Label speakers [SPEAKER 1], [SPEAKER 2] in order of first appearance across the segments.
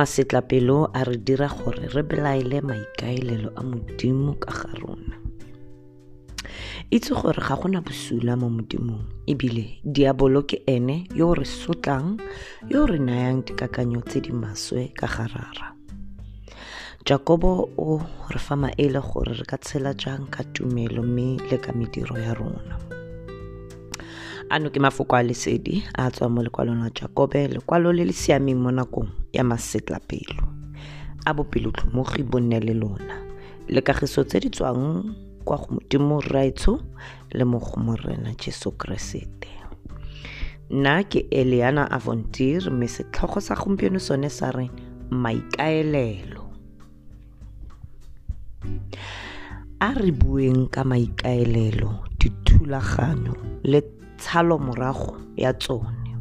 [SPEAKER 1] masetlapelo a re dira gore re belaele maikaelelo a modimo ka ga rona. Itse gore ga gona bosula mo modimong ebile diabolo ke ene yo re sotlang yo re nayang dikakanyo tse di maswe ka garara jakobo o re fa maele gore re ka tshela jang ka tumelo mme le ka mediro ya rona ano ke mafoko a lesedi a tswa mo lekwalong la jakobe lekwalo le le siameng mo nakong ya masetlapelo. A bopelotlhomogi bo nne le lona. Le kagiso tse di tswang kwa go modimo raetsho le mo go morena jesu keresete nna ke eliana avontir mme setlhogo sa gompieno sone sa re maikaelelo. A re bueng ka maikaelelo dithulaganyo le tshalo morago ya tsone.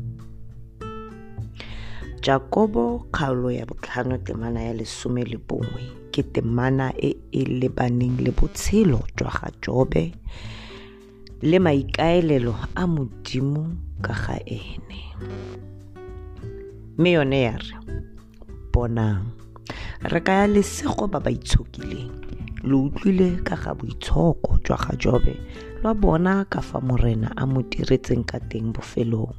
[SPEAKER 1] Jakobo kgaolo ya botlhano temana ya lesome le bongwe ke temana e e lebaneng le botshelo jwa ga jobe le maikaelelo a modimo ka ga ene. Mme yone ya re bonang re kaya lesego ba ba itshokileng. Le utlwile ka ga boitshoko jwa ga jobe lwa bona ka fa morena a mo diretseng ka teng bofelong.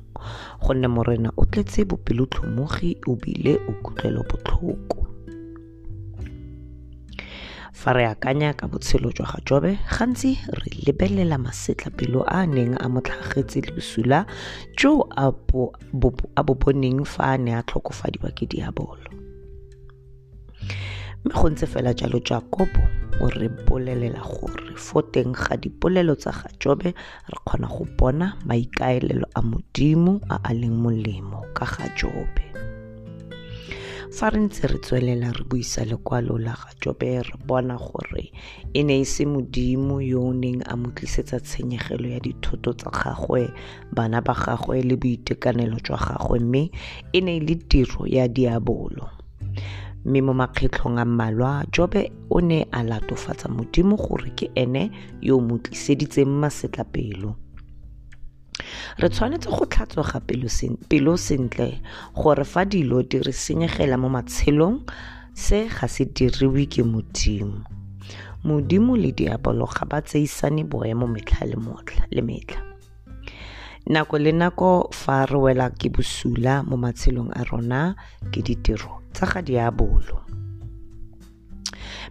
[SPEAKER 1] Gonne morena o tletse bopelotlhomogi o bile o kutlwelo botlhoko. Fa re akanya ka botshelo jwa ga jobe gantsi re lebelela masetlapelo a a neng a mo tlhagetse le bosula jo a bo boneng fa a ne a tlhokofadiwa ke diabolo mme go ntse fela jalo jakobo o re bolelela gore fo teng ga dipolelo tsa ga jobe re kgona go bona maikaelelo a modimo a a leng molemo ka ga jobe. Fa re ntse re tswelela re buisa lekwalo la ga jobe re bona gore e ne e se modimo yo o neng a mo tlisetsa tshenyegelo ya dithoto tsa gagwe bana ba gagwe le boitekanelo jwa gagwe mme e ne e le tiro ya diabolo mme mo makgetlhong a mmalwa jobe o ne a latofatsa modimo gore ke ene yo mo tliseditseng masetlapelo. Re tshwanetse go tlhatswega pelo sentle gore fa dilo di re senyegela mo matshelong se ga se diriwe ke modimo. Modimo le diabolo ga ba tseisane boemo metlha le metlha nako le nako fa re wela ke bosula mo matshelong a rona ke ditiro tsa ga diabolo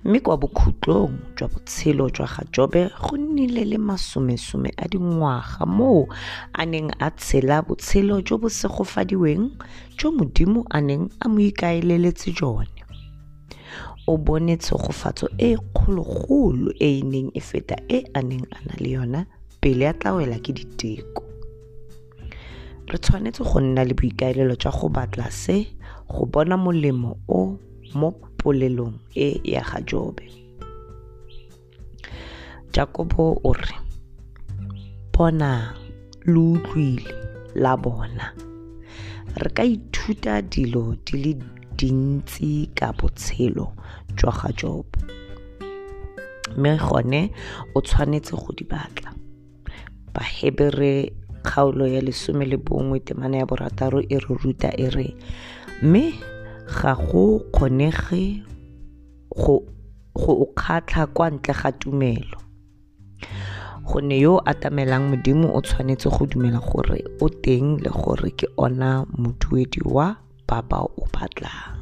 [SPEAKER 1] mme kwa bokhutlong jwa botshelo jwa ga jobe go nnile le masomesome a dingwaga moo a neng a tshela botshelo jo bo segofadiweng jo modimo a neng a mo ikaeleletse jone. O bone tshegofatso e kgologolo e e neng e feta e a neng a na le yona pele a tla wela ke diteko re tshwanetse go nna le boikaelelo jwa go batla se go bona molemo o mo polelong e ya ga jobe. Jakobo o re bona le utlwile la bona. Re ka ithuta dilo di le dintsi ka botshelo jwa ga job mme gone o tshwanetse go di batla. Bahebere kgaolo ya lesome le bongwe temana ya borataro e re ruta e re mme ga go kgonege go o kgatlha kwa ntle ga tumelo. Gonne yo a tamelang modimo o tshwanetse go dumela gore o teng le gore ke ona moduedi wa ba ba o batlang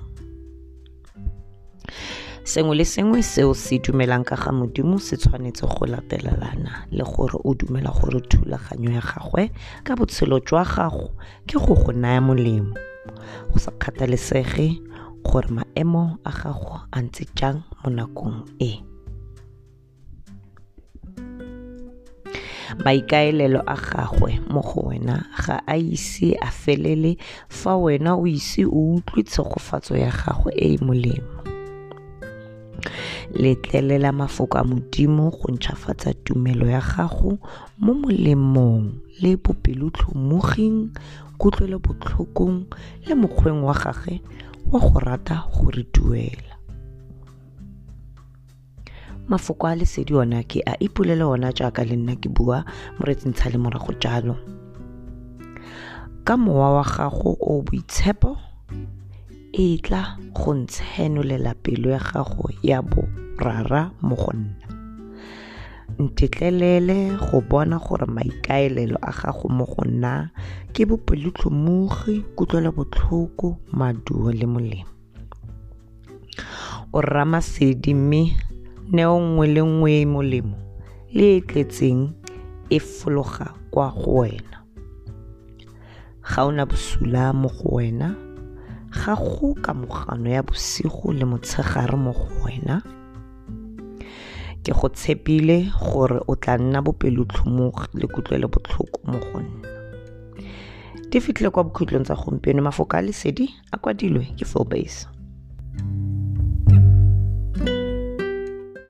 [SPEAKER 1] sengwe le sengwe seo se dumelang ka ga modimo se tshwanetse go latelelana le gore o dumela gore thulaganyo ya gagwe ka botshelo jwa gago ke go go naya molemo. Go sa kgathalesege gore maemo a gago a ntse jang mo nakong e. Maikaelelo a gagwe mo go wena ga a ise a felele fa wena o ise o utlwe tshegofatso ya gagwe e e molemo letlelela mafoko a modimo go ntšhafatsa tumelo ya gago mo molemong le bopelotlhomoging kutlwelobotlhokong le mokgweng wa gagwe wa go rata go re duela. Mafoko a lesedi ona ke a ipolele ona jaaka le nna ke bua moretsintsha le morago jalo. Ka mowa wa gago o boitshepo e tla go ntshenolela pelo ya gago ya borara mo go nna ntetlelele go bona gore maikaelelo a gago mo go nna ke bopelotlhomogi kutlwelobotlhoko maduo le molemo. O rama sedi mme neo nngwe le nngwe e molemo le e tletseng e fologa kwa go wena. Ga o na bosula mo go wena ga go kamogano ya bosigo le motshegare mo go wena ke go tshepile gore o tla nna bopelotlhomogi le kutlwele botlhoko mo go nna. Di fitlhile kwa bokhutlong tsa gompieno mafoko a lesedi a kwadilwe ke philbase